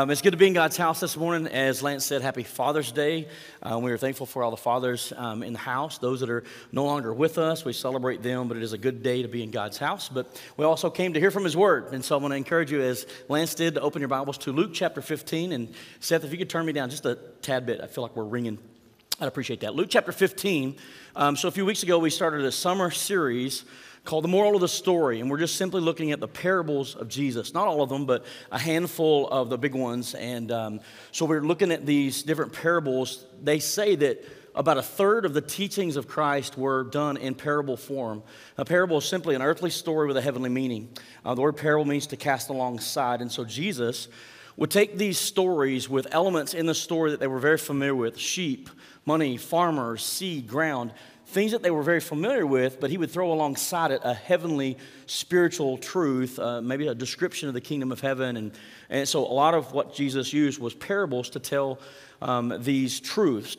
Um, it's good to be in God's house this morning. As Lance said, happy Father's Day. Uh, we are thankful for all the fathers um, in the house, those that are no longer with us. We celebrate them, but it is a good day to be in God's house. But we also came to hear from His Word. And so I want to encourage you, as Lance did, to open your Bibles to Luke chapter 15. And Seth, if you could turn me down just a tad bit, I feel like we're ringing. I'd appreciate that. Luke chapter 15. Um, so a few weeks ago, we started a summer series called The Moral of the Story. And we're just simply looking at the parables of Jesus. Not all of them, but a handful of the big ones. And um, so we're looking at these different parables. They say that about a third of the teachings of Christ were done in parable form. A parable is simply an earthly story with a heavenly meaning. Uh, the word parable means to cast alongside. And so Jesus would take these stories with elements in the story that they were very familiar with sheep, money, farmers, seed, ground things that they were very familiar with, but he would throw alongside it a heavenly spiritual truth, uh, maybe a description of the kingdom of heaven. And, and so a lot of what Jesus used was parables to tell um, these truths.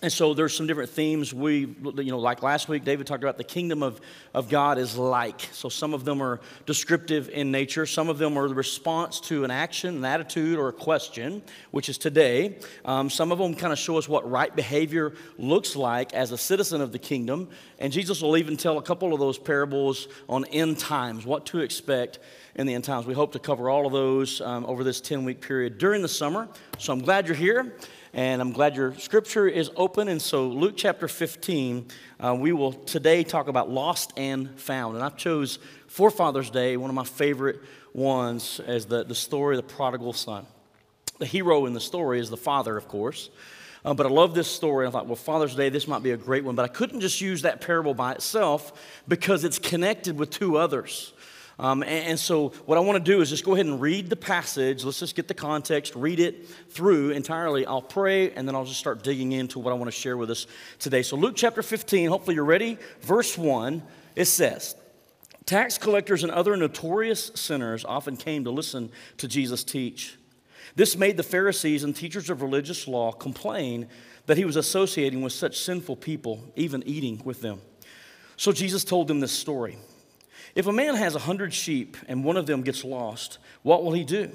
And so there's some different themes. We, you know, like last week, David talked about the kingdom of, of God is like. So some of them are descriptive in nature. Some of them are the response to an action, an attitude, or a question, which is today. Um, some of them kind of show us what right behavior looks like as a citizen of the kingdom. And Jesus will even tell a couple of those parables on end times, what to expect in the end times. We hope to cover all of those um, over this 10 week period during the summer. So I'm glad you're here. And I'm glad your scripture is open. And so, Luke chapter 15, uh, we will today talk about lost and found. And I've chose for Father's Day one of my favorite ones as the, the story of the prodigal son. The hero in the story is the father, of course. Uh, but I love this story. I thought, well, Father's Day, this might be a great one. But I couldn't just use that parable by itself because it's connected with two others. Um, and, and, so, what I want to do is just go ahead and read the passage. Let's just get the context, read it through entirely. I'll pray, and then I'll just start digging into what I want to share with us today. So, Luke chapter 15, hopefully you're ready. Verse 1, it says, Tax collectors and other notorious sinners often came to listen to Jesus teach. This made the Pharisees and teachers of religious law complain that he was associating with such sinful people, even eating with them. So Jesus told them this story. If a man has a hundred sheep and one of them gets lost, what will he do?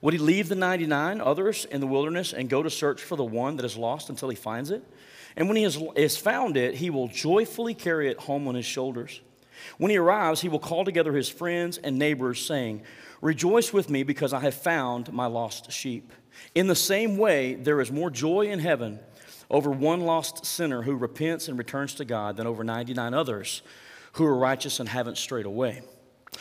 Would he leave the 99 others in the wilderness and go to search for the one that is lost until he finds it? And when he has, found it, he will joyfully carry it home on his shoulders. When he arrives, he will call together his friends and neighbors, saying, Rejoice with me because I have found my lost sheep. In the same way, there is more joy in heaven over one lost sinner who repents and returns to God than over 99 others who are righteous and haven't strayed away.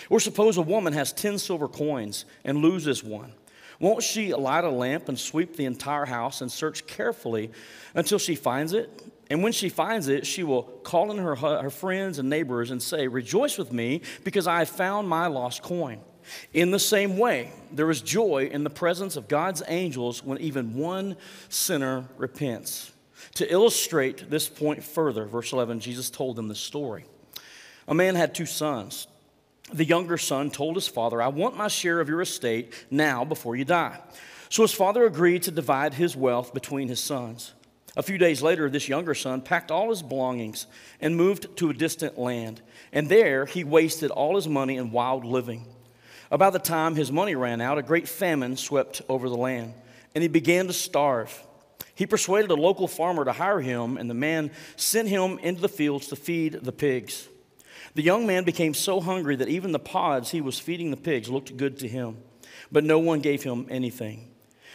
Or suppose a woman has 10 silver coins and loses one. Won't she light a lamp and sweep the entire house and search carefully until she finds it? And when she finds it, she will call in her, her friends and neighbors and say, Rejoice with me because I have found my lost coin. In the same way, there is joy in the presence of God's angels when even one sinner repents. To illustrate this point further, verse 11, Jesus told them the story. A man had two sons. The younger son told his father, I want my share of your estate now before you die. So his father agreed to divide his wealth between his sons. A few days later, this younger son packed all his belongings and moved to a distant land. And there he wasted all his money in wild living. About the time his money ran out, a great famine swept over the land, and he began to starve. He persuaded a local farmer to hire him, and the man sent him into the fields to feed the pigs. The young man became so hungry that even the pods he was feeding the pigs looked good to him, but no one gave him anything.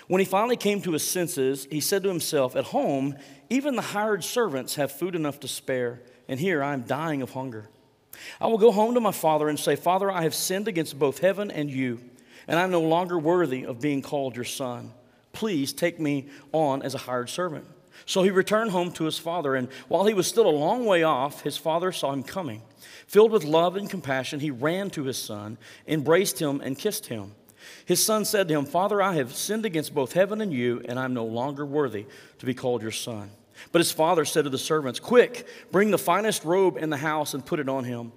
When he finally came to his senses, he said to himself, At home, even the hired servants have food enough to spare, and here I am dying of hunger. I will go home to my father and say, Father, I have sinned against both heaven and you, and I'm no longer worthy of being called your son. Please take me on as a hired servant. So he returned home to his father, and while he was still a long way off, his father saw him coming. Filled with love and compassion, he ran to his son, embraced him, and kissed him. His son said to him, Father, I have sinned against both heaven and you, and I'm no longer worthy to be called your son. But his father said to the servants, Quick, bring the finest robe in the house and put it on him.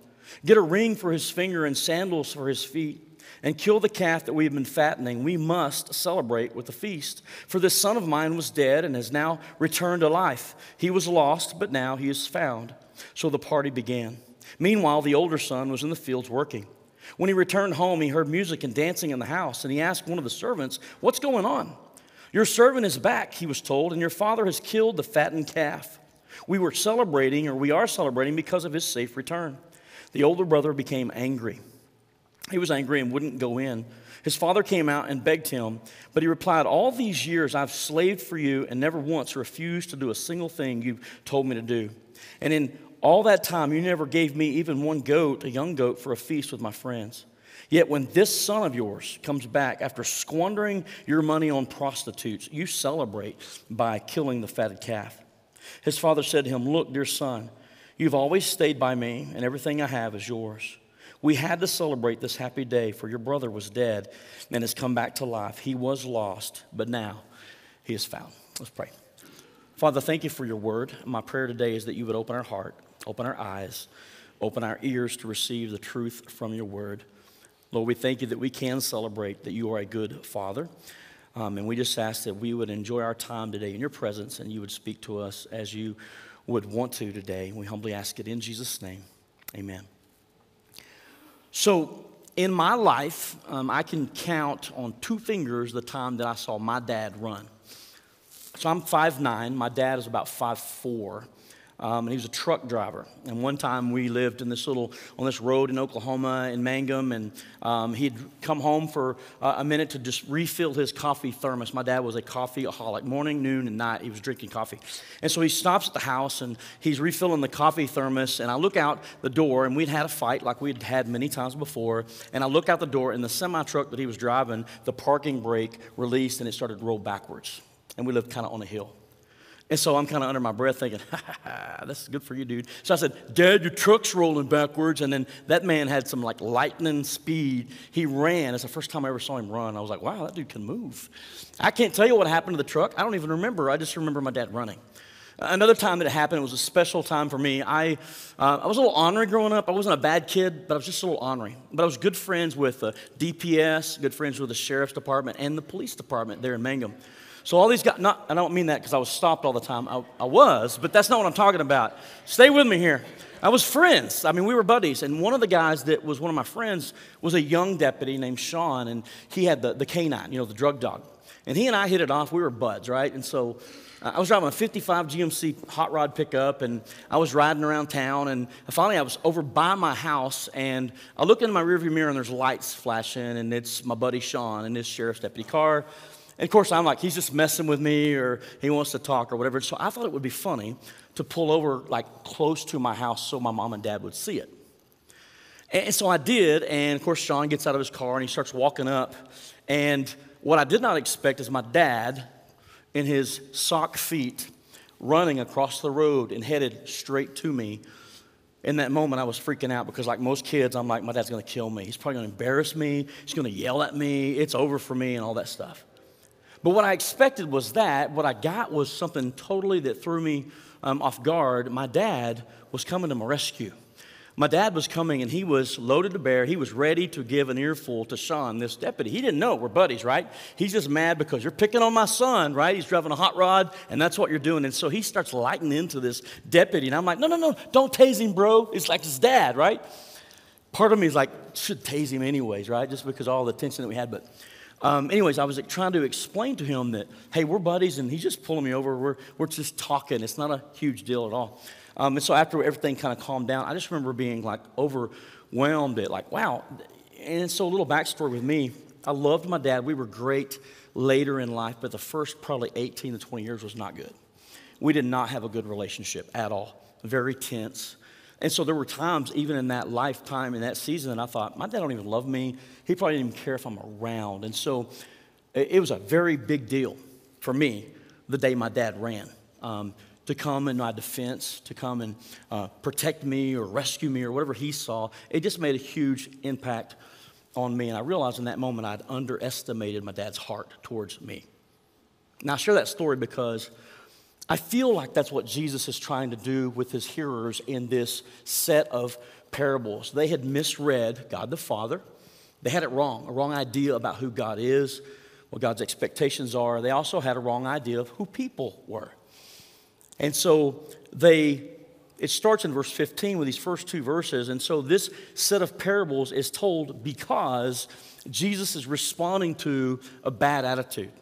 Get a ring for his finger and sandals for his feet and kill the calf that we have been fattening. We must celebrate with a feast. For this son of mine was dead and has now returned to life. He was lost, but now he is found. So the party began. Meanwhile, the older son was in the fields working. When he returned home, he heard music and dancing in the house, and he asked one of the servants, What's going on? Your servant is back, he was told, and your father has killed the fattened calf. We were celebrating, or we are celebrating, because of his safe return. The older brother became angry. He was angry and wouldn't go in. His father came out and begged him, but he replied, All these years I've slaved for you and never once refused to do a single thing you've told me to do. And in all that time, you never gave me even one goat, a young goat, for a feast with my friends. Yet when this son of yours comes back after squandering your money on prostitutes, you celebrate by killing the fatted calf. His father said to him, Look, dear son, you've always stayed by me, and everything I have is yours. We had to celebrate this happy day, for your brother was dead and has come back to life. He was lost, but now he is found. Let's pray. Father, thank you for your word. My prayer today is that you would open our heart Open our eyes, open our ears to receive the truth from your word. Lord, we thank you that we can celebrate that you are a good father. Um, and we just ask that we would enjoy our time today in your presence and you would speak to us as you would want to today. We humbly ask it in Jesus' name. Amen. So, in my life, um, I can count on two fingers the time that I saw my dad run. So I'm 5'9, my dad is about 5'4. Um, and he was a truck driver. And one time we lived in this little, on this road in Oklahoma, in Mangum, and um, he'd come home for uh, a minute to just refill his coffee thermos. My dad was a coffeeaholic, morning, noon, and night, he was drinking coffee. And so he stops at the house and he's refilling the coffee thermos, and I look out the door, and we'd had a fight like we'd had many times before, and I look out the door, and the semi truck that he was driving, the parking brake released, and it started to roll backwards. And we lived kind of on a hill. And so I'm kind of under my breath thinking, ha, ha, ha, this is good for you, dude. So I said, Dad, your truck's rolling backwards. And then that man had some like lightning speed. He ran. It's the first time I ever saw him run. I was like, wow, that dude can move. I can't tell you what happened to the truck. I don't even remember. I just remember my dad running. Another time that it happened, it was a special time for me. I, uh, I was a little ornery growing up. I wasn't a bad kid, but I was just a little ornery. But I was good friends with the DPS, good friends with the sheriff's department, and the police department there in Mangum. So all these guys, not, I don't mean that because I was stopped all the time. I, I was, but that's not what I'm talking about. Stay with me here. I was friends. I mean, we were buddies. And one of the guys that was one of my friends was a young deputy named Sean, and he had the, the canine, you know, the drug dog. And he and I hit it off. We were buds, right? And so uh, I was driving a 55 GMC hot rod pickup, and I was riding around town. And finally, I was over by my house, and I look in my rearview mirror, and there's lights flashing, and it's my buddy Sean in his sheriff's deputy car. And of course, I'm like, he's just messing with me or he wants to talk or whatever. So I thought it would be funny to pull over like close to my house so my mom and dad would see it. And so I did. And of course, Sean gets out of his car and he starts walking up. And what I did not expect is my dad in his sock feet running across the road and headed straight to me. In that moment, I was freaking out because, like most kids, I'm like, my dad's gonna kill me. He's probably gonna embarrass me. He's gonna yell at me. It's over for me, and all that stuff. But what I expected was that. What I got was something totally that threw me um, off guard. My dad was coming to my rescue. My dad was coming and he was loaded to bear. He was ready to give an earful to Sean, this deputy. He didn't know we're buddies, right? He's just mad because you're picking on my son, right? He's driving a hot rod and that's what you're doing. And so he starts lighting into this deputy. And I'm like, no, no, no, don't tase him, bro. It's like his dad, right? Part of me is like, should tase him anyways, right? Just because all the tension that we had. But um, anyways, I was like, trying to explain to him that, hey, we're buddies, and he's just pulling me over. We're, we're just talking. It's not a huge deal at all. Um, and so after everything kind of calmed down, I just remember being like overwhelmed at like, wow. And so a little backstory with me, I loved my dad. We were great later in life, but the first probably 18 to 20 years was not good. We did not have a good relationship at all. Very tense. And so there were times, even in that lifetime, in that season, that I thought, my dad don't even love me. He probably didn't even care if I'm around. And so it was a very big deal for me the day my dad ran. Um, to come in my defense, to come and uh, protect me or rescue me or whatever he saw, it just made a huge impact on me. And I realized in that moment I'd underestimated my dad's heart towards me. Now, I share that story because I feel like that's what Jesus is trying to do with his hearers in this set of parables. They had misread God the Father, they had it wrong, a wrong idea about who God is, what God's expectations are. They also had a wrong idea of who people were. And so they it starts in verse 15 with these first two verses. And so this set of parables is told because Jesus is responding to a bad attitude.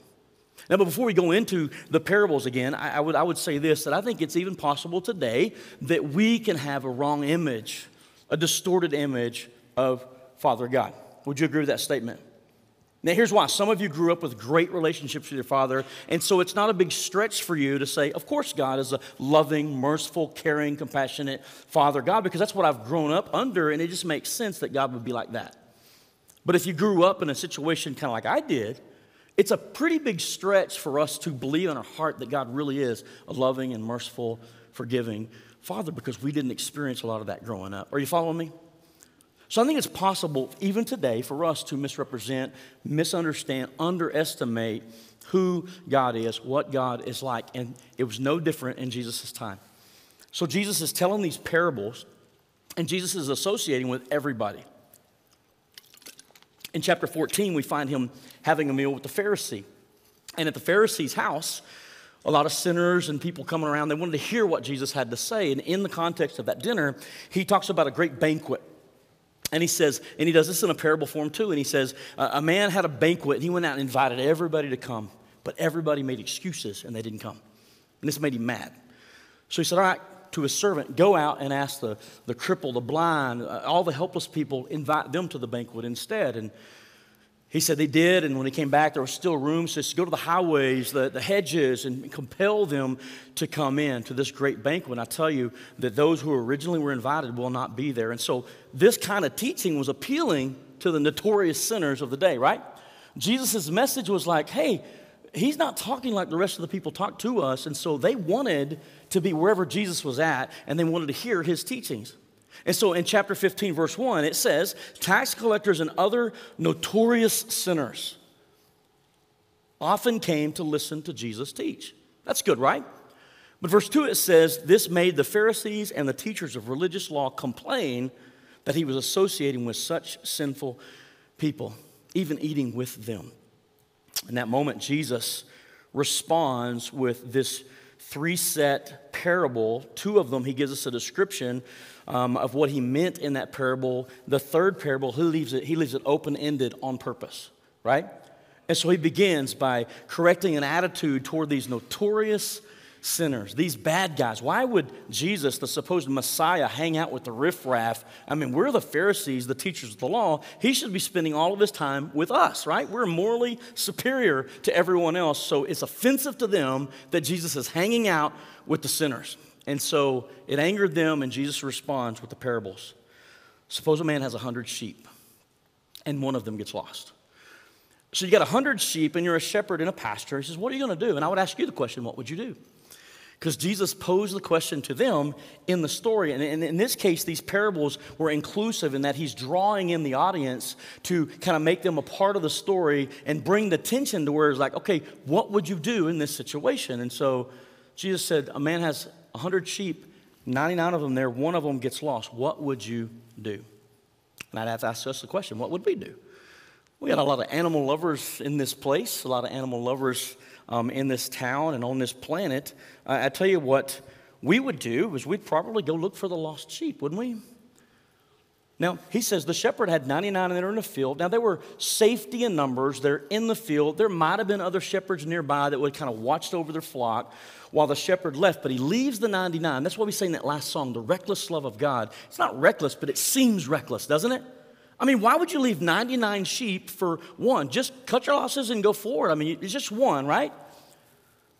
Now, but before we go into the parables again, I, I, would, I would say this that I think it's even possible today that we can have a wrong image, a distorted image of Father God. Would you agree with that statement? Now, here's why. Some of you grew up with great relationships with your father, and so it's not a big stretch for you to say, Of course, God is a loving, merciful, caring, compassionate Father God, because that's what I've grown up under, and it just makes sense that God would be like that. But if you grew up in a situation kind of like I did, it's a pretty big stretch for us to believe in our heart that God really is a loving and merciful, forgiving Father because we didn't experience a lot of that growing up. Are you following me? So I think it's possible, even today, for us to misrepresent, misunderstand, underestimate who God is, what God is like. And it was no different in Jesus' time. So Jesus is telling these parables, and Jesus is associating with everybody. In chapter 14, we find him having a meal with the Pharisee. And at the Pharisee's house, a lot of sinners and people coming around, they wanted to hear what Jesus had to say. And in the context of that dinner, he talks about a great banquet and he says, and he does this in a parable form too. And he says, a man had a banquet and he went out and invited everybody to come, but everybody made excuses and they didn't come. And this made him mad. So he said, All right, to his servant, go out and ask the, the cripple, the blind, uh, all the helpless people, invite them to the banquet instead. And he said they did, and when he came back, there was still room. So he said, go to the highways, the, the hedges, and compel them to come in to this great banquet. And I tell you that those who originally were invited will not be there. And so this kind of teaching was appealing to the notorious sinners of the day, right? Jesus' message was like, hey, he's not talking like the rest of the people talk to us. And so they wanted to be wherever Jesus was at, and they wanted to hear his teachings. And so in chapter 15, verse 1, it says, tax collectors and other notorious sinners often came to listen to Jesus teach. That's good, right? But verse 2, it says, This made the Pharisees and the teachers of religious law complain that he was associating with such sinful people, even eating with them. In that moment, Jesus responds with this three set parable. Two of them, he gives us a description um, of what he meant in that parable. The third parable, he leaves it, he leaves it open ended on purpose, right? And so he begins by correcting an attitude toward these notorious sinners, these bad guys. Why would Jesus, the supposed Messiah, hang out with the riffraff? I mean, we're the Pharisees, the teachers of the law. He should be spending all of his time with us, right? We're morally superior to everyone else. So it's offensive to them that Jesus is hanging out with the sinners. And so it angered them, and Jesus responds with the parables. Suppose a man has a hundred sheep, and one of them gets lost. So you got a hundred sheep, and you're a shepherd in a pasture. He says, What are you going to do? And I would ask you the question, What would you do? Because Jesus posed the question to them in the story. And in this case, these parables were inclusive in that he's drawing in the audience to kind of make them a part of the story and bring the tension to where it's like, okay, what would you do in this situation? And so Jesus said, A man has 100 sheep, 99 of them there, one of them gets lost. What would you do? And I'd have to ask us the question what would we do? We got a lot of animal lovers in this place, a lot of animal lovers um, in this town and on this planet. Uh, I tell you what we would do is we'd probably go look for the lost sheep, wouldn't we? Now, he says the shepherd had 99 that are in the field. Now, there were safety in numbers. They're in the field. There might have been other shepherds nearby that would kind of watched over their flock while the shepherd left, but he leaves the 99. That's what we say in that last song, the reckless love of God. It's not reckless, but it seems reckless, doesn't it? I mean, why would you leave 99 sheep for one? Just cut your losses and go forward. I mean, it's just one, right?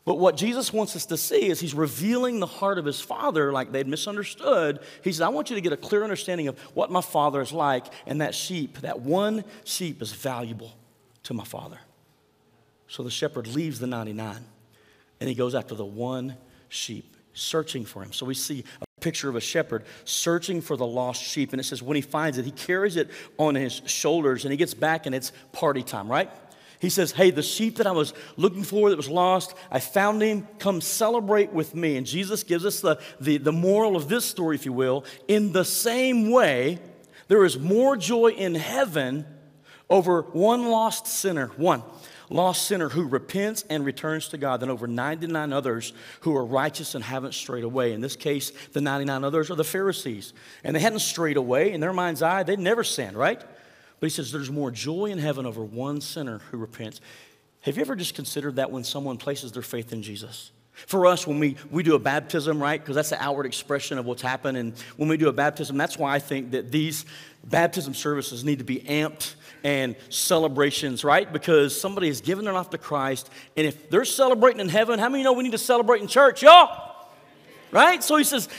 But what Jesus wants us to see is he's revealing the heart of his father like they'd misunderstood. He said, I want you to get a clear understanding of what my father is like, and that sheep, that one sheep is valuable to my father. So the shepherd leaves the 99 and he goes after the one sheep, searching for him. So we see picture of a shepherd searching for the lost sheep. And it says, when he finds it, he carries it on his shoulders and he gets back and it's party time, right? He says, Hey, the sheep that I was looking for that was lost, I found him. Come celebrate with me. And Jesus gives us the, the, the moral of this story, if you will. In the same way, there is more joy in heaven over one lost sinner, one, lost sinner who repents and returns to God than over 99 others who are righteous and haven't strayed away. In this case, the 99 others are the Pharisees. And they hadn't strayed away. In their mind's eye, they'd never sinned, right? But he says there's more joy in heaven over one sinner who repents. Have you ever just considered that when someone places their faith in Jesus? For us, when we, we do a baptism, right? Because that's the outward expression of what's happened. And when we do a baptism, that's why I think that these baptism services need to be amped and celebrations, right? Because somebody has given their life to Christ. And if they're celebrating in heaven, how many know we need to celebrate in church, y'all? Right? So he says,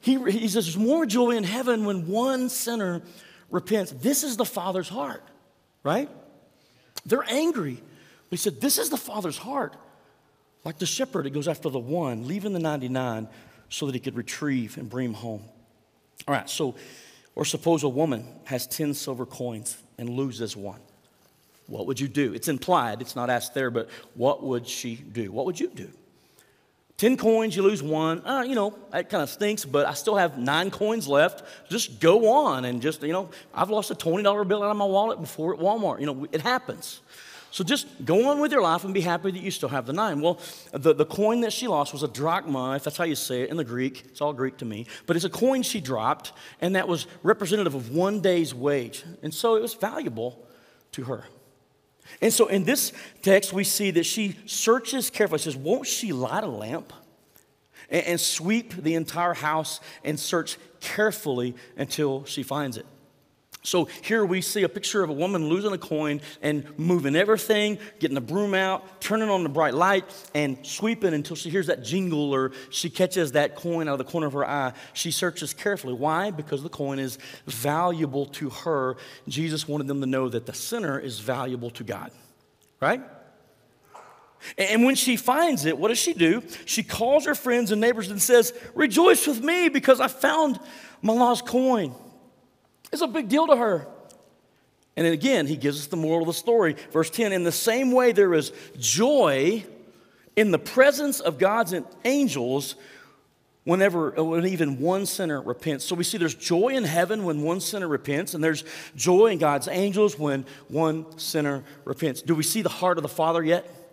he, he says, there's more joy in heaven when one sinner repents. This is the Father's heart, right? They're angry. But he said, This is the Father's heart. Like the shepherd, it goes after the one, leaving the 99 so that he could retrieve and bring him home. All right, so, or suppose a woman has 10 silver coins and loses one. What would you do? It's implied, it's not asked there, but what would she do? What would you do? 10 coins, you lose one. Uh, you know, that kind of stinks, but I still have nine coins left. Just go on and just, you know, I've lost a $20 bill out of my wallet before at Walmart. You know, it happens. So just go on with your life and be happy that you still have the nine. Well, the, the coin that she lost was a drachma, if that's how you say it in the Greek. It's all Greek to me. But it's a coin she dropped, and that was representative of one day's wage. And so it was valuable to her. And so in this text, we see that she searches carefully. She says, Won't she light a lamp and, and sweep the entire house and search carefully until she finds it? So here we see a picture of a woman losing a coin and moving everything, getting the broom out, turning on the bright light, and sweeping until she hears that jingle or she catches that coin out of the corner of her eye. She searches carefully. Why? Because the coin is valuable to her. Jesus wanted them to know that the sinner is valuable to God, right? And when she finds it, what does she do? She calls her friends and neighbors and says, Rejoice with me because I found my lost coin. It's a big deal to her. And then again, he gives us the moral of the story. Verse 10 In the same way, there is joy in the presence of God's angels whenever when even one sinner repents. So we see there's joy in heaven when one sinner repents, and there's joy in God's angels when one sinner repents. Do we see the heart of the Father yet?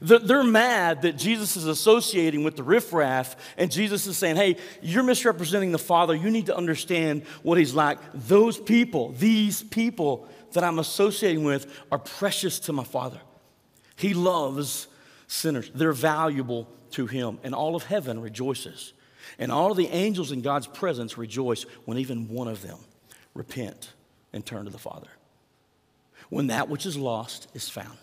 They're mad that Jesus is associating with the riffraff, and Jesus is saying, Hey, you're misrepresenting the Father. You need to understand what He's like. Those people, these people that I'm associating with, are precious to my Father. He loves sinners, they're valuable to Him, and all of heaven rejoices. And all of the angels in God's presence rejoice when even one of them repent and turn to the Father. When that which is lost is found.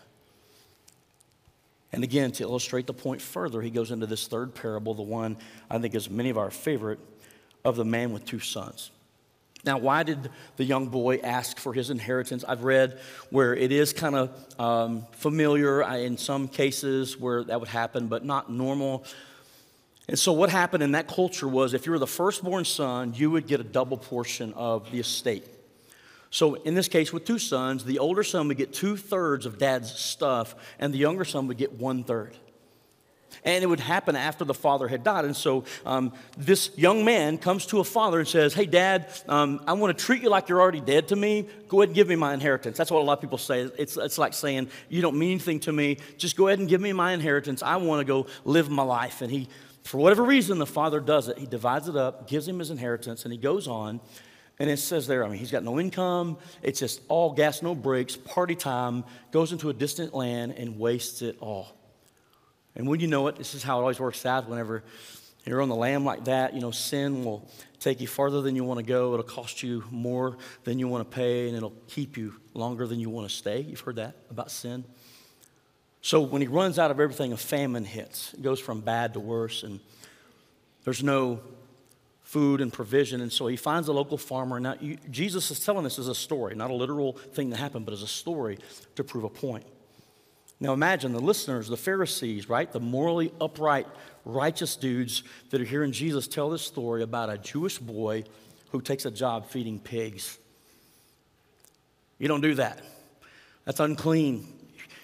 And again, to illustrate the point further, he goes into this third parable, the one I think is many of our favorite, of the man with two sons. Now, why did the young boy ask for his inheritance? I've read where it is kind of um, familiar in some cases where that would happen, but not normal. And so, what happened in that culture was if you were the firstborn son, you would get a double portion of the estate. So, in this case, with two sons, the older son would get two thirds of dad's stuff, and the younger son would get one third. And it would happen after the father had died. And so um, this young man comes to a father and says, Hey, dad, um, I want to treat you like you're already dead to me. Go ahead and give me my inheritance. That's what a lot of people say. It's, it's like saying, You don't mean anything to me. Just go ahead and give me my inheritance. I want to go live my life. And he, for whatever reason, the father does it. He divides it up, gives him his inheritance, and he goes on. And it says there, I mean, he's got no income. It's just all gas, no brakes, party time, goes into a distant land and wastes it all. And when you know it, this is how it always works out whenever you're on the lam like that, you know, sin will take you farther than you want to go. It'll cost you more than you want to pay, and it'll keep you longer than you want to stay. You've heard that about sin. So when he runs out of everything, a famine hits. It goes from bad to worse, and there's no food and provision. And so he finds a local farmer. Now, you, Jesus is telling this as a story, not a literal thing that happened, but as a story to prove a point. Now, imagine the listeners, the Pharisees, right? The morally upright, righteous dudes that are hearing Jesus tell this story about a Jewish boy who takes a job feeding pigs. You don't do that. That's unclean.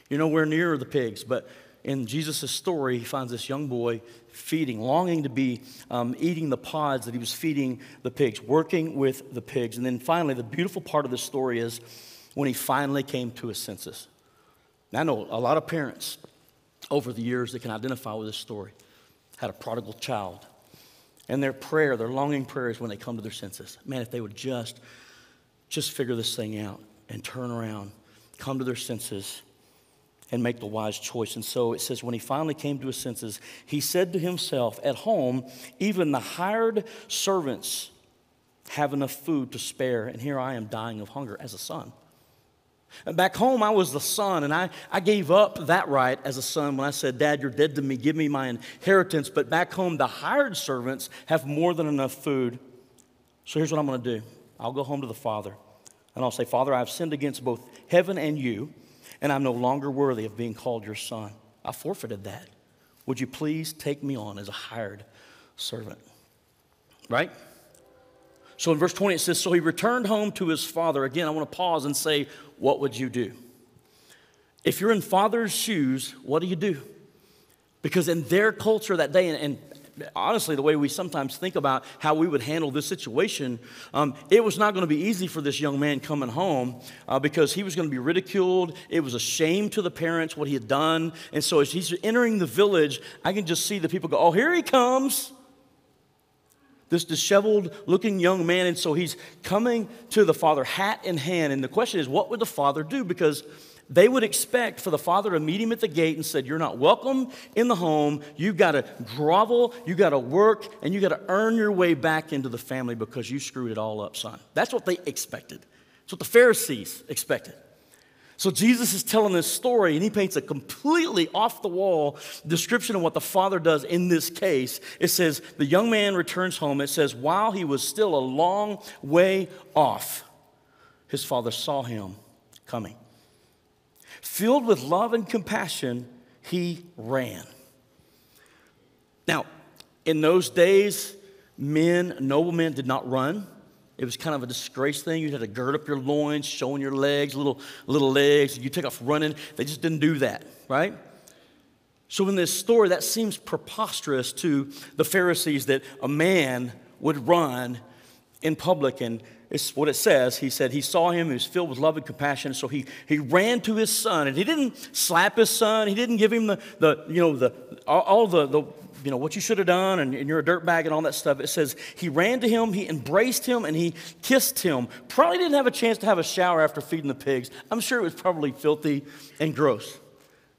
You're nowhere near the pigs. But in Jesus' story, he finds this young boy feeding, longing to be um, eating the pods that he was feeding the pigs, working with the pigs. And then finally, the beautiful part of the story is when he finally came to his senses. Now, I know a lot of parents over the years that can identify with this story had a prodigal child. And their prayer, their longing prayer is when they come to their senses. Man, if they would just, just figure this thing out and turn around, come to their senses, and make the wise choice. And so it says, when he finally came to his senses, he said to himself, At home, even the hired servants have enough food to spare, and here I am dying of hunger as a son. Back home, I was the son, and I, I gave up that right as a son when I said, Dad, you're dead to me, give me my inheritance. But back home, the hired servants have more than enough food. So here's what I'm going to do I'll go home to the Father, and I'll say, Father, I've sinned against both heaven and you, and I'm no longer worthy of being called your son. I forfeited that. Would you please take me on as a hired servant? Right? So in verse 20 it says, So he returned home to his father. Again, I want to pause and say, What would you do? If you're in father's shoes, what do you do? Because in their culture that day, and, and honestly, the way we sometimes think about how we would handle this situation, um, it was not going to be easy for this young man coming home uh, because he was going to be ridiculed. It was a shame to the parents what he had done. And so as he's entering the village, I can just see the people go, Oh, here he comes this disheveled looking young man. And so he's coming to the father, hat in hand. And the question is, what would the father do? Because they would expect for the father to meet him at the gate and said, You're not welcome in the home. You've got to grovel, you've got to work, and you've got to earn your way back into the family because you screwed it all up, son. That's what they expected. That's what the Pharisees expected. So Jesus is telling this story, and he paints a completely off the wall description of what the father does in this case. It says, The young man returns home. It says, While he was still a long way off, his father saw him coming. Filled with love and compassion, he ran. Now, in those days, men, noblemen did not run. It was kind of a disgrace thing. You had to gird up your loins, showing your legs, little, little legs. You take off running. They just didn't do that, right? So, in this story, that seems preposterous to the Pharisees that a man would run in public. And it's what it says. He said he saw him, he was filled with love and compassion. So he, he ran to his son, and he didn't slap his son. He didn't give him the, the you know, the, all, the, the you know, what you should have done and, and, you're a dirtbag and all that stuff. It says he ran to him, he embraced him, and he kissed him. Probably didn't have a chance to have a shower after feeding the pigs. I'm sure it was probably filthy and gross.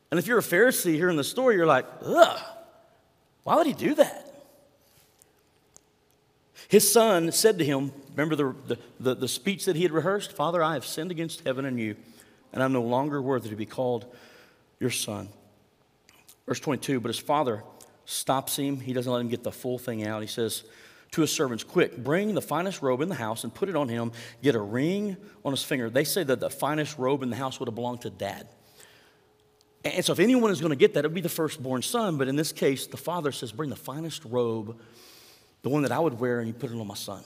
And if you're a Pharisee here in the story, you're like, ugh, why would he do that? His son said to him, remember the, the, the, the speech that he had rehearsed? Father, I have sinned against heaven and you, and I'm no longer worthy to be called your son. Verse 22, but his father stops him. He doesn't let him get the full thing out. He says to his servants, Quick, bring the finest robe in the house and put it on him. Get a ring on his finger. They say that the finest robe in the house would have belonged to dad. And so, if anyone is going to get that, it would be the firstborn son. But in this case, the father says, Bring the finest robe, the one that I would wear, and you put it on my son.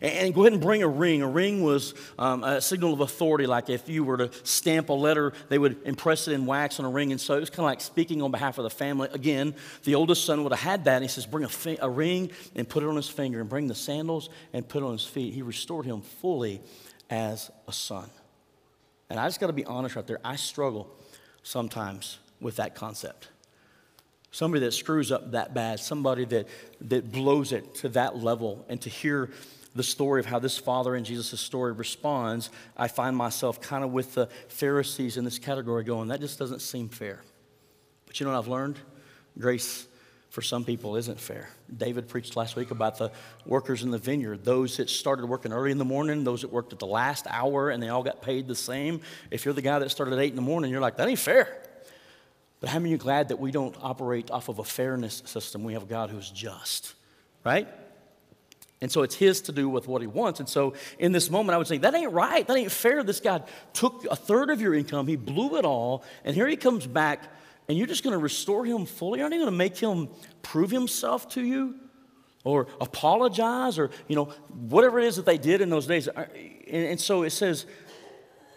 And go ahead and bring a ring. A ring was um, a signal of authority, like if you were to stamp a letter, they would impress it in wax on a ring. And so it was kind of like speaking on behalf of the family. Again, the oldest son would have had that. And he says, Bring a, fi- a ring and put it on his finger, and bring the sandals and put it on his feet. He restored him fully as a son. And I just got to be honest right there. I struggle sometimes with that concept. Somebody that screws up that bad, somebody that, that blows it to that level, and to hear the story of how this father in Jesus' story responds, I find myself kind of with the Pharisees in this category going, that just doesn't seem fair. But you know what I've learned? Grace for some people isn't fair. David preached last week about the workers in the vineyard, those that started working early in the morning, those that worked at the last hour, and they all got paid the same. If you're the guy that started at 8 in the morning, you're like, that ain't fair. But how many you glad that we don't operate off of a fairness system? We have a God who's just, right? And so it's his to do with what he wants. And so in this moment, I would say, that ain't right. That ain't fair. This guy took a third of your income, he blew it all, and here he comes back, and you're just going to restore him fully? Aren't you going to make him prove himself to you? Or apologize, or, you know, whatever it is that they did in those days. And, so it says,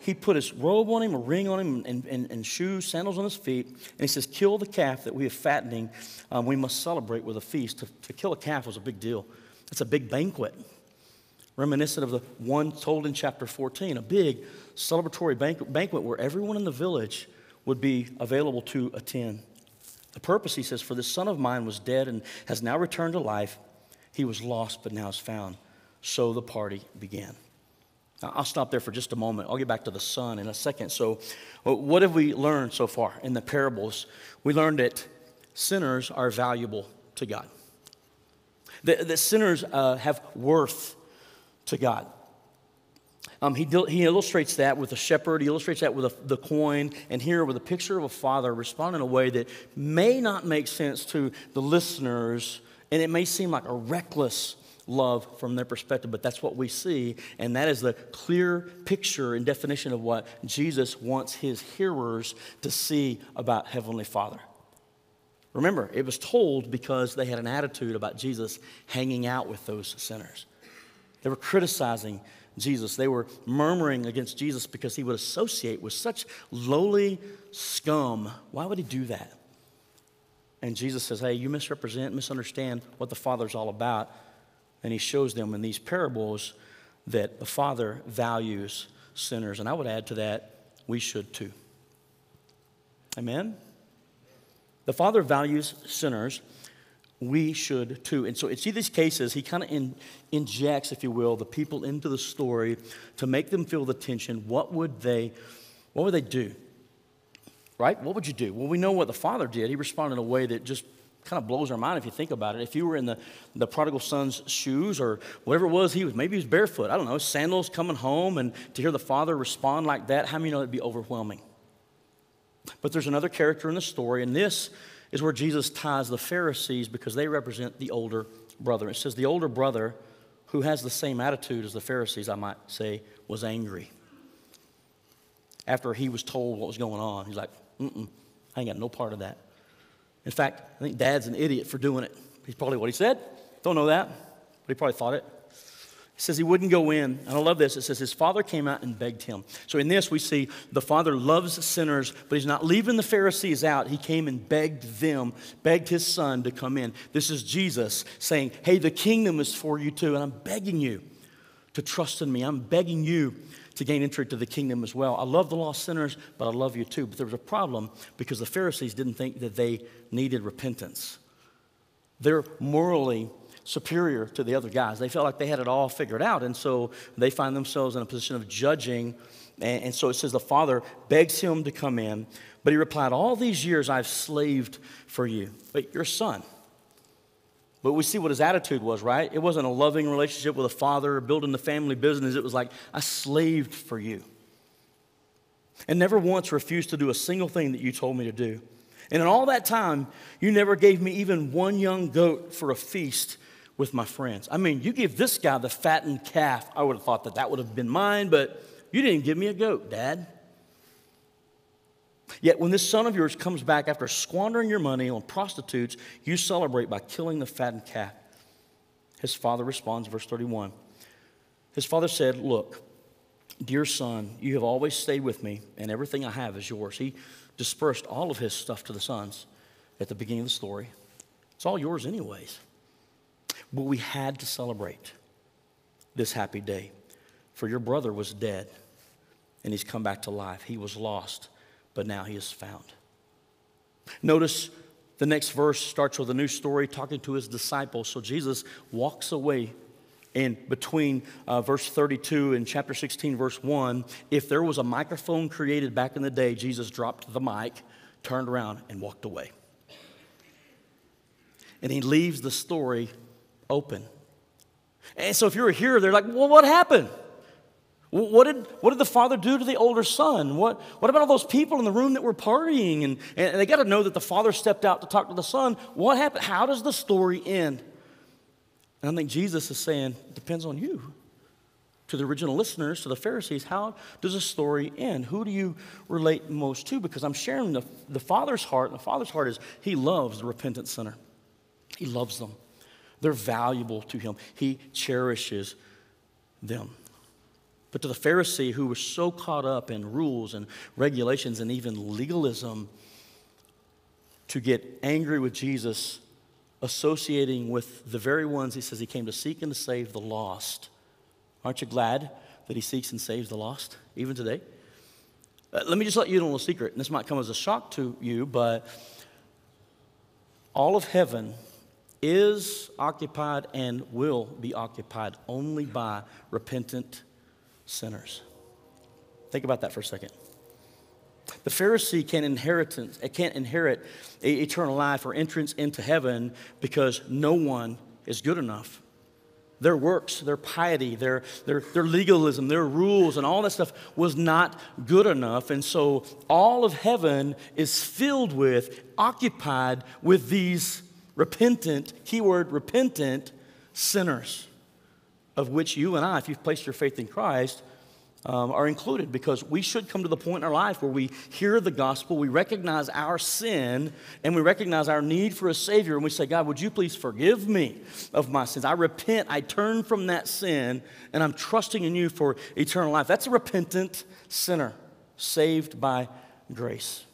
he put his robe on him, a ring on him, and, and, and, shoes, sandals on his feet. And he says, Kill the calf that we have fattening. Um, we must celebrate with a feast. To, to kill a calf was a big deal. It's a big banquet. reminiscent of the one told in chapter 14, a big celebratory banquet where everyone in the village would be available to attend. The purpose, he says, for this son of mine was dead and has now returned to life. He was lost, but now is found. So the party began. Now, I'll stop there for just a moment. I'll get back to the son in a second. So, uh, what have we learned so far in the parables? We learned that sinners are valuable to God, that, that sinners uh, have worth to God. Um, he, he illustrates that with a shepherd, he illustrates that with a, the coin, and here with a picture of a father responding in a way that may not make sense to the listeners, and it may seem like a reckless love from their perspective, but that's what we see, and that is the clear picture and definition of what Jesus wants his hearers to see about Heavenly Father. Remember, it was told because they had an attitude about Jesus hanging out with those sinners. They were criticizing Jesus. They were murmuring against Jesus because he would associate with such lowly scum. Why would he do that? And Jesus says, Hey, you misrepresent, misunderstand what the Father's all about. And he shows them in these parables that the Father values sinners. And I would add to that, we should too. Amen? The Father values sinners we should too. And so, see these cases, he kind of in, injects, if you will, the people into the story to make them feel the tension. What would they, what would they do? Right? What would you do? Well, we know what the father did. He responded in a way that just kind of blows our mind if you think about it. If you were in the, the prodigal son's shoes or whatever it was, he was maybe he was barefoot. I don't know, sandals coming home, and to hear the father respond like that, how many know it'd be overwhelming? But there's another character in the story, and this is where Jesus ties the Pharisees because they represent the older brother. It says the older brother, who has the same attitude as the Pharisees, I might say, was angry. After he was told what was going on, he's like, mm I ain't got no part of that. In fact, I think dad's an idiot for doing it. He's probably what he said. Don't know that, but he probably thought it. He says he wouldn't go in. And I love this. It says his father came out and begged him. So in this, we see the father loves sinners, but he's not leaving the Pharisees out. He came and begged them, begged his son to come in. This is Jesus saying, Hey, the kingdom is for you too, and I'm begging you to trust in me. I'm begging you to gain entry to the kingdom as well. I love the lost sinners, but I love you too. But there was a problem because the Pharisees didn't think that they needed repentance. They're morally superior to the other guys. They felt like they had it all figured out. And so they find themselves in a position of judging. And, and so it says the father begs him to come in. But he replied, All these years I've slaved for you. But your son. But we see what his attitude was, right? It wasn't a loving relationship with a father, building the family business. It was like, I slaved for you. And never once refused to do a single thing that you told me to do. And in all that time, you never gave me even one young goat for a feast with my friends. I mean, you give this guy the fattened calf. I would have thought that that would have been mine, but you didn't give me a goat, Dad. Yet when this son of yours comes back after squandering your money on prostitutes, you celebrate by killing the fattened calf. His father responds, verse 31. His father said, Look, dear son, you have always stayed with me, and everything I have is yours. He dispersed all of his stuff to the sons at the beginning of the story. It's all yours, anyways. But we had to celebrate this happy day. For your brother was dead, and he's come back to life. He was lost, but now he is found. Notice the next verse starts with a new story talking to his disciples. So Jesus walks away and between uh, verse 32 and chapter 16, verse 1, if there was a microphone created back in the day, Jesus dropped the mic, turned around, and walked away. And he leaves the story open. And so if you're here, they're like, well, what happened? What did, what did the father do to the older son? What, what about all those people in the room that were partying? And, and they got to know that the father stepped out to talk to the son. What happened? How does the story end? And I think Jesus is saying, it depends on you. To the original listeners, to the Pharisees, how does the story end? Who do you relate most to? Because I'm sharing the, the Father's heart, and the Father's heart is He loves the repentant sinner. He loves them. They're valuable to him. He cherishes them. But to the Pharisee who was so caught up in rules and regulations and even legalism, to get angry with Jesus, associating with the very ones he says he came to seek and to save the lost, Aren't you glad that he seeks and saves the lost, even today? Uh, let me just let you know a secret, and this might come as a shock to you, but all of heaven is occupied and will be occupied only by repentant sinners. Think about that for a second. The Pharisee can't, inheritance, eh, can't inherit eternal life or entrance into heaven because no one is good enough. Their works, their piety, their, their, their legalism, their rules, and all that stuff was not good enough. And so all of heaven is filled with, occupied with these repentant, keyword repentant, sinners, of which you and I, if you've placed your faith in Christ, um, are included because we should come to the point in our life where we hear the gospel, we recognize our sin, and we recognize our need for a Savior, and we say, God, would you please forgive me of my sins? I repent, I turn from that sin, and I'm trusting in you for eternal life. That's a repentant sinner saved by grace.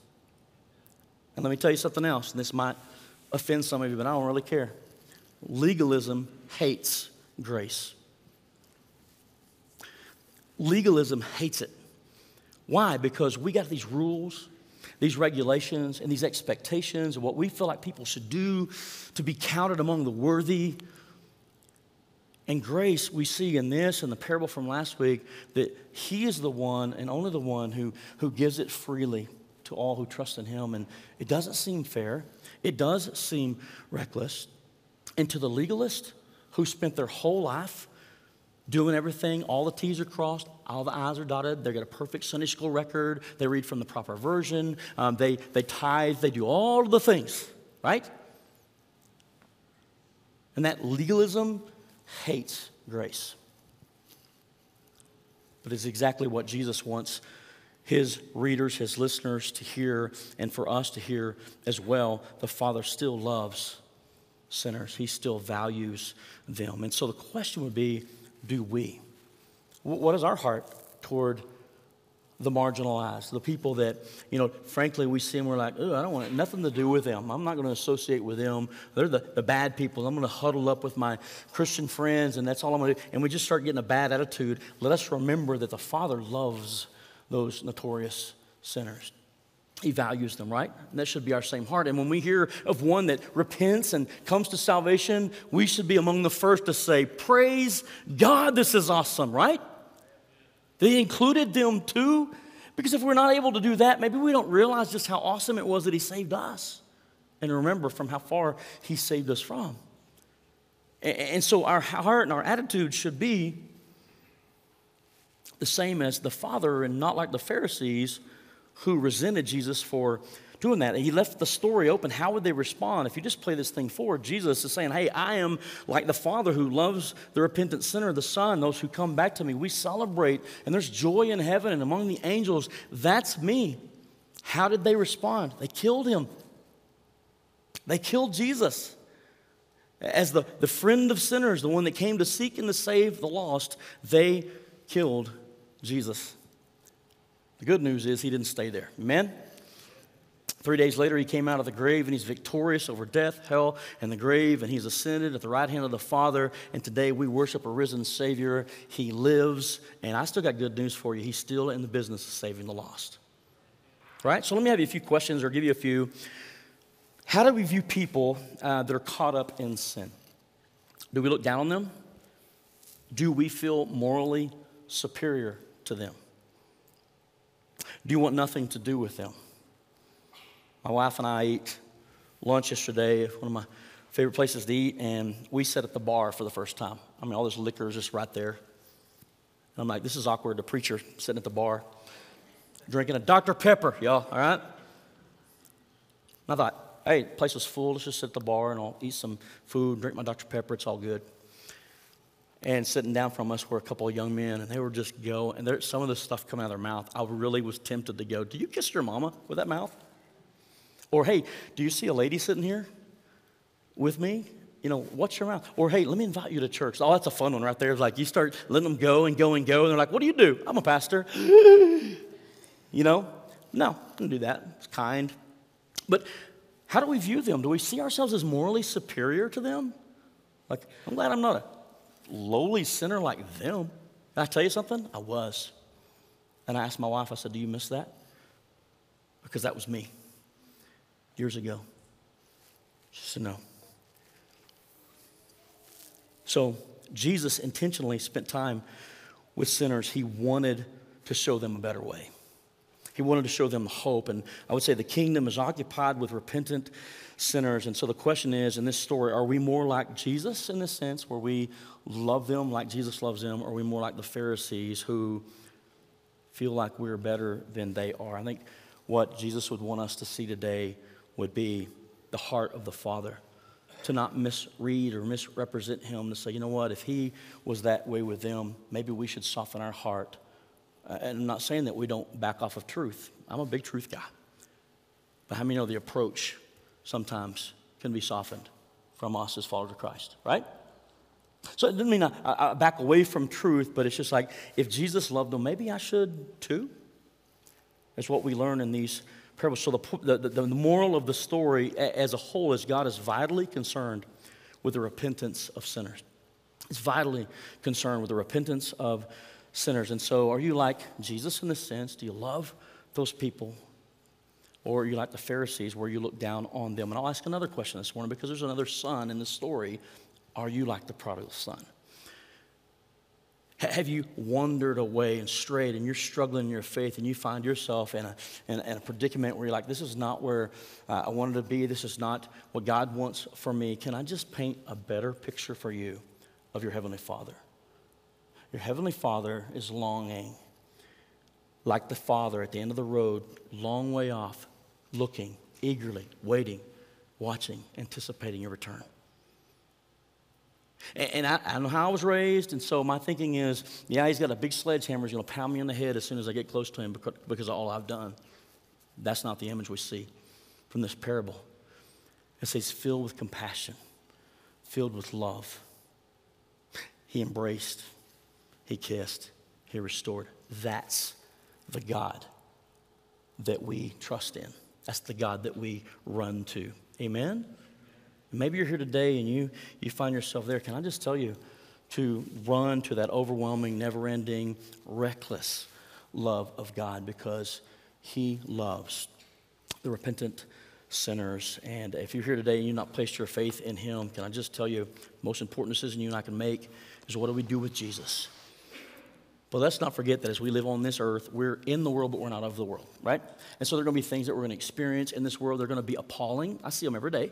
And let me tell you something else, and this might offend some of you, but I don't really care. Legalism hates grace. Legalism hates it. Why? Because we got these rules, these regulations, and these expectations of what we feel like people should do to be counted among the worthy. And grace, we see in this and the parable from last week that He is the one and only the one who, who gives it freely to all who trust in Him. And it doesn't seem fair, it does seem reckless. And to the legalist who spent their whole life doing everything. All the T's are crossed, all the I's are dotted. They get a perfect Sunday school record. They read from the proper version. Um, they, they tithe. They do all the things, right? And that legalism hates grace. But it's exactly what Jesus wants his readers, his listeners to hear, and for us to hear as well. The Father still loves sinners, he still values them. And so the question would be, do we? What is our heart toward the marginalized, the people that, you know, frankly, we see them, we're like, oh, I don't want nothing to do with them. I'm not going to associate with them. They're the, the bad people. I'm going to huddle up with my Christian friends, and that's all I'm going to do. And we just start getting a bad attitude. Let us remember that the Father loves those notorious sinners. He values them, right? And that should be our same heart. And when we hear of one that repents and comes to salvation, we should be among the first to say, Praise God, this is awesome, right? They included them too. Because if we're not able to do that, maybe we don't realize just how awesome it was that He saved us. And remember from how far He saved us from. And so our heart and our attitude should be the same as the Father and not like the Pharisees who resented Jesus for doing that. And He left the story open. How would they respond? If you just play this thing forward, Jesus is saying, Hey, I am like the Father who loves the repentant sinner, the Son, those who come back to me. We celebrate, and there's joy in heaven and among the angels. That's me. How did they respond? They killed him. They killed Jesus. As the, the friend of sinners, the one that came to seek and to save the lost, they killed Jesus. The good news is he didn't stay there. Amen? Three days later, he came out of the grave and he's victorious over death, hell, and the grave, and he's ascended at the right hand of the Father. And today we worship a risen Savior. He lives, and I still got good news for you. He's still in the business of saving the lost. Right? So let me have you a few questions or give you a few. How do we view people uh, that are caught up in sin? Do we look down on them? Do we feel morally superior to them? Do you want nothing to do with them? My wife and I ate lunch yesterday, at one of my favorite places to eat, and we sat at the bar for the first time. I mean, all this liquor is just right there. And I'm like, this is awkward. The preacher sitting at the bar, drinking a Dr. Pepper, y'all, all right? And I thought, hey, the place was full. Let's just sit at the bar and I'll eat some food, drink my Dr. Pepper. It's all good and sitting down from us were a couple of young men, and they were just go, and there, some of the stuff coming out of their mouth. I really was tempted to go, "Do you kiss your mama with that mouth?" Or, "Hey, do you see a lady sitting here with me? You know, what's your mouth?" Or, "Hey, let me invite you to church." Oh, that's a fun one right there. It's like you start letting them go and go and go, and they're like, "What do you do?" I'm a pastor. you know, no, don't do that. It's kind, but how do we view them? Do we see ourselves as morally superior to them? Like, I'm glad I'm not a lowly sinner like them. Can I tell you something? I was. And I asked my wife, I said, Do you miss that? Because that was me years ago. She said, No. So Jesus intentionally spent time with sinners. He wanted to show them a better way. He wanted to show them hope. And I would say the kingdom is occupied with repentant sinners. And so the question is in this story, are we more like Jesus in this sense, where we love them like Jesus loves them, or are we more like the Pharisees who feel like we're better than they are? I think what Jesus would want us to see today would be the heart of the Father. To not misread or misrepresent him, to say, you know what, if he was that way with them, maybe we should soften our heart. Uh, and I'm not saying that we don't back off of truth. I'm a big truth guy. But how many know the approach sometimes can be softened from us as followers of Christ, right? So it doesn't mean I, I, back away from truth, but it's just like if Jesus loved them, maybe I should too. That's what we learn in these parables. So the, the, the moral of the story as a whole is God is vitally concerned with the repentance of sinners. It's vitally concerned with the repentance of sinners. And so, are you like Jesus in this sense? Do you love those people? Or are you like the Pharisees where you look down on them? And I'll ask another question this morning because there's another son in the story. Are you like the prodigal son? Have you wandered away and strayed and you're struggling in your faith and you find yourself in a, in in a predicament where you're like, this is not where uh, I wanted to be. This is not what God wants for me. Can I just paint a better picture for you of your Heavenly Father? Your Heavenly Father is longing, like the Father at the end of the road, long way off, looking, eagerly, waiting, watching, anticipating your return. And, I, I, know how I was raised, and so my thinking is, yeah, he's got a big sledgehammer. He's going to pound me in the head as soon as I get close to him because, because of all I've done. That's not the image we see from this parable. It says, filled with compassion, filled with love. He embraced, he kissed, he restored. That's the God that we trust in. That's the God that we run to. Amen? Maybe you're here today and you, you find yourself there. Can I just tell you to run to that overwhelming, never ending, reckless love of God because He loves the repentant sinners. And if you're here today and you've not placed your faith in Him, can I just tell you, most important decision you and I can make is what do we do with Jesus? But let's not forget that as we live on this earth, we're in the world, but we're not of the world, right? And so there are going to be things that we're going to experience in this world. They're going to be appalling. I see them every day.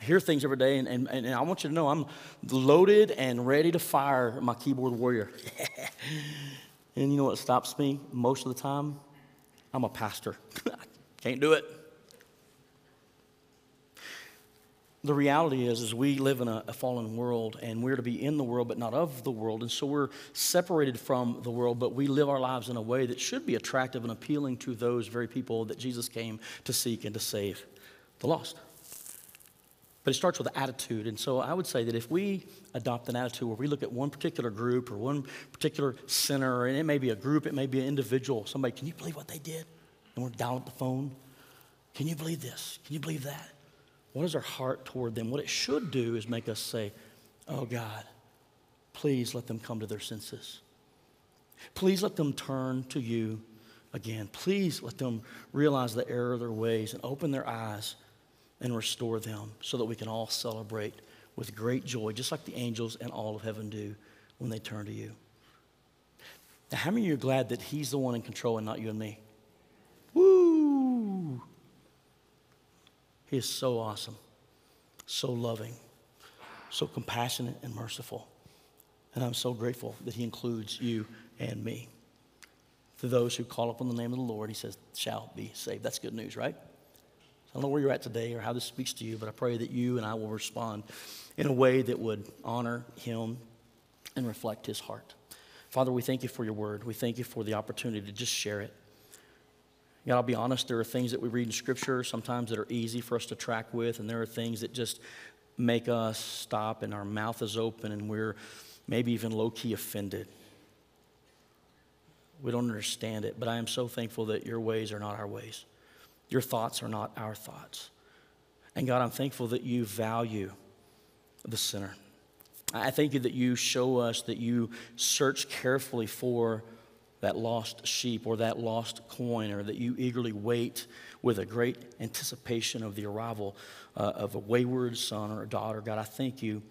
I hear things every day, and, and, and I want you to know I'm loaded and ready to fire my keyboard warrior. and you know what stops me most of the time? I'm a pastor. Can't do it. The reality is, is we live in a, a, fallen world, and we're to be in the world, but not of the world. And so we're separated from the world, but we live our lives in a way that should be attractive and appealing to those very people that Jesus came to seek and to save the lost. But it starts with attitude. And so I would say that if we adopt an attitude where we look at one particular group or one particular sinner, and it may be a group, it may be an individual, somebody, can you believe what they did? And we're down at the phone. Can you believe this? Can you believe that? What is our heart toward them? What it should do is make us say, Oh God, please let them come to their senses. Please let them turn to you again. Please let them realize the error of their ways and open their eyes and restore them so that we can all celebrate with great joy, just like the angels and all of heaven do when they turn to you. Now, how many of you are glad that He's the one in control and not you and me? He is so awesome, so loving, so compassionate and merciful. And I'm so grateful that He includes you and me. To those who call upon the name of the Lord, He says, shall be saved. That's good news, right? I don't know where you're at today or how this speaks to you, but I pray that you and I will respond in a way that would honor him and reflect his heart. Father, we thank you for your word. We thank you for the opportunity to just share it. God, I'll be honest, there are things that we read in Scripture sometimes that are easy for us to track with, and there are things that just make us stop and our mouth is open and we're maybe even low key offended. We don't understand it, but I am so thankful that your ways are not our ways. Your thoughts are not our thoughts. And God, I'm thankful that you value the sinner. I thank you that you show us that you search carefully for that lost sheep or that lost coin, or that you eagerly wait with a great anticipation of the arrival uh, of a wayward son or a daughter. God, I thank you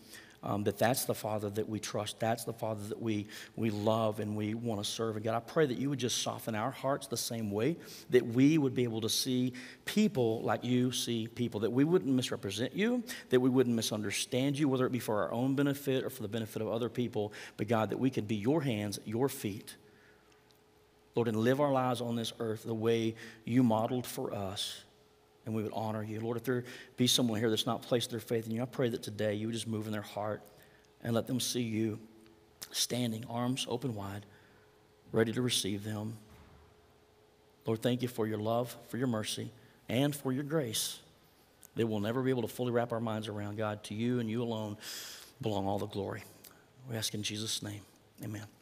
um, that that's the Father that we trust. That's the Father that we, we love and we want to serve. And God, I pray that you would just soften our hearts the same way, that we would be able to see people like you see people, that we wouldn't misrepresent you, that we wouldn't misunderstand you, whether it be for our own benefit or for the benefit of other people, but God, that we could be your hands, your feet. Lord, and live our lives on this earth the way you modeled for us and we would honor you. Lord, if there be someone here that's not placed their faith in you, I pray that today you would just move in their heart and let them see you standing, arms open wide, ready to receive them. Lord, thank you for your love, for your mercy, and for your grace that we'll never be able to fully wrap our minds around. God, to you and you alone belong all the glory. We ask in Jesus' name. Amen.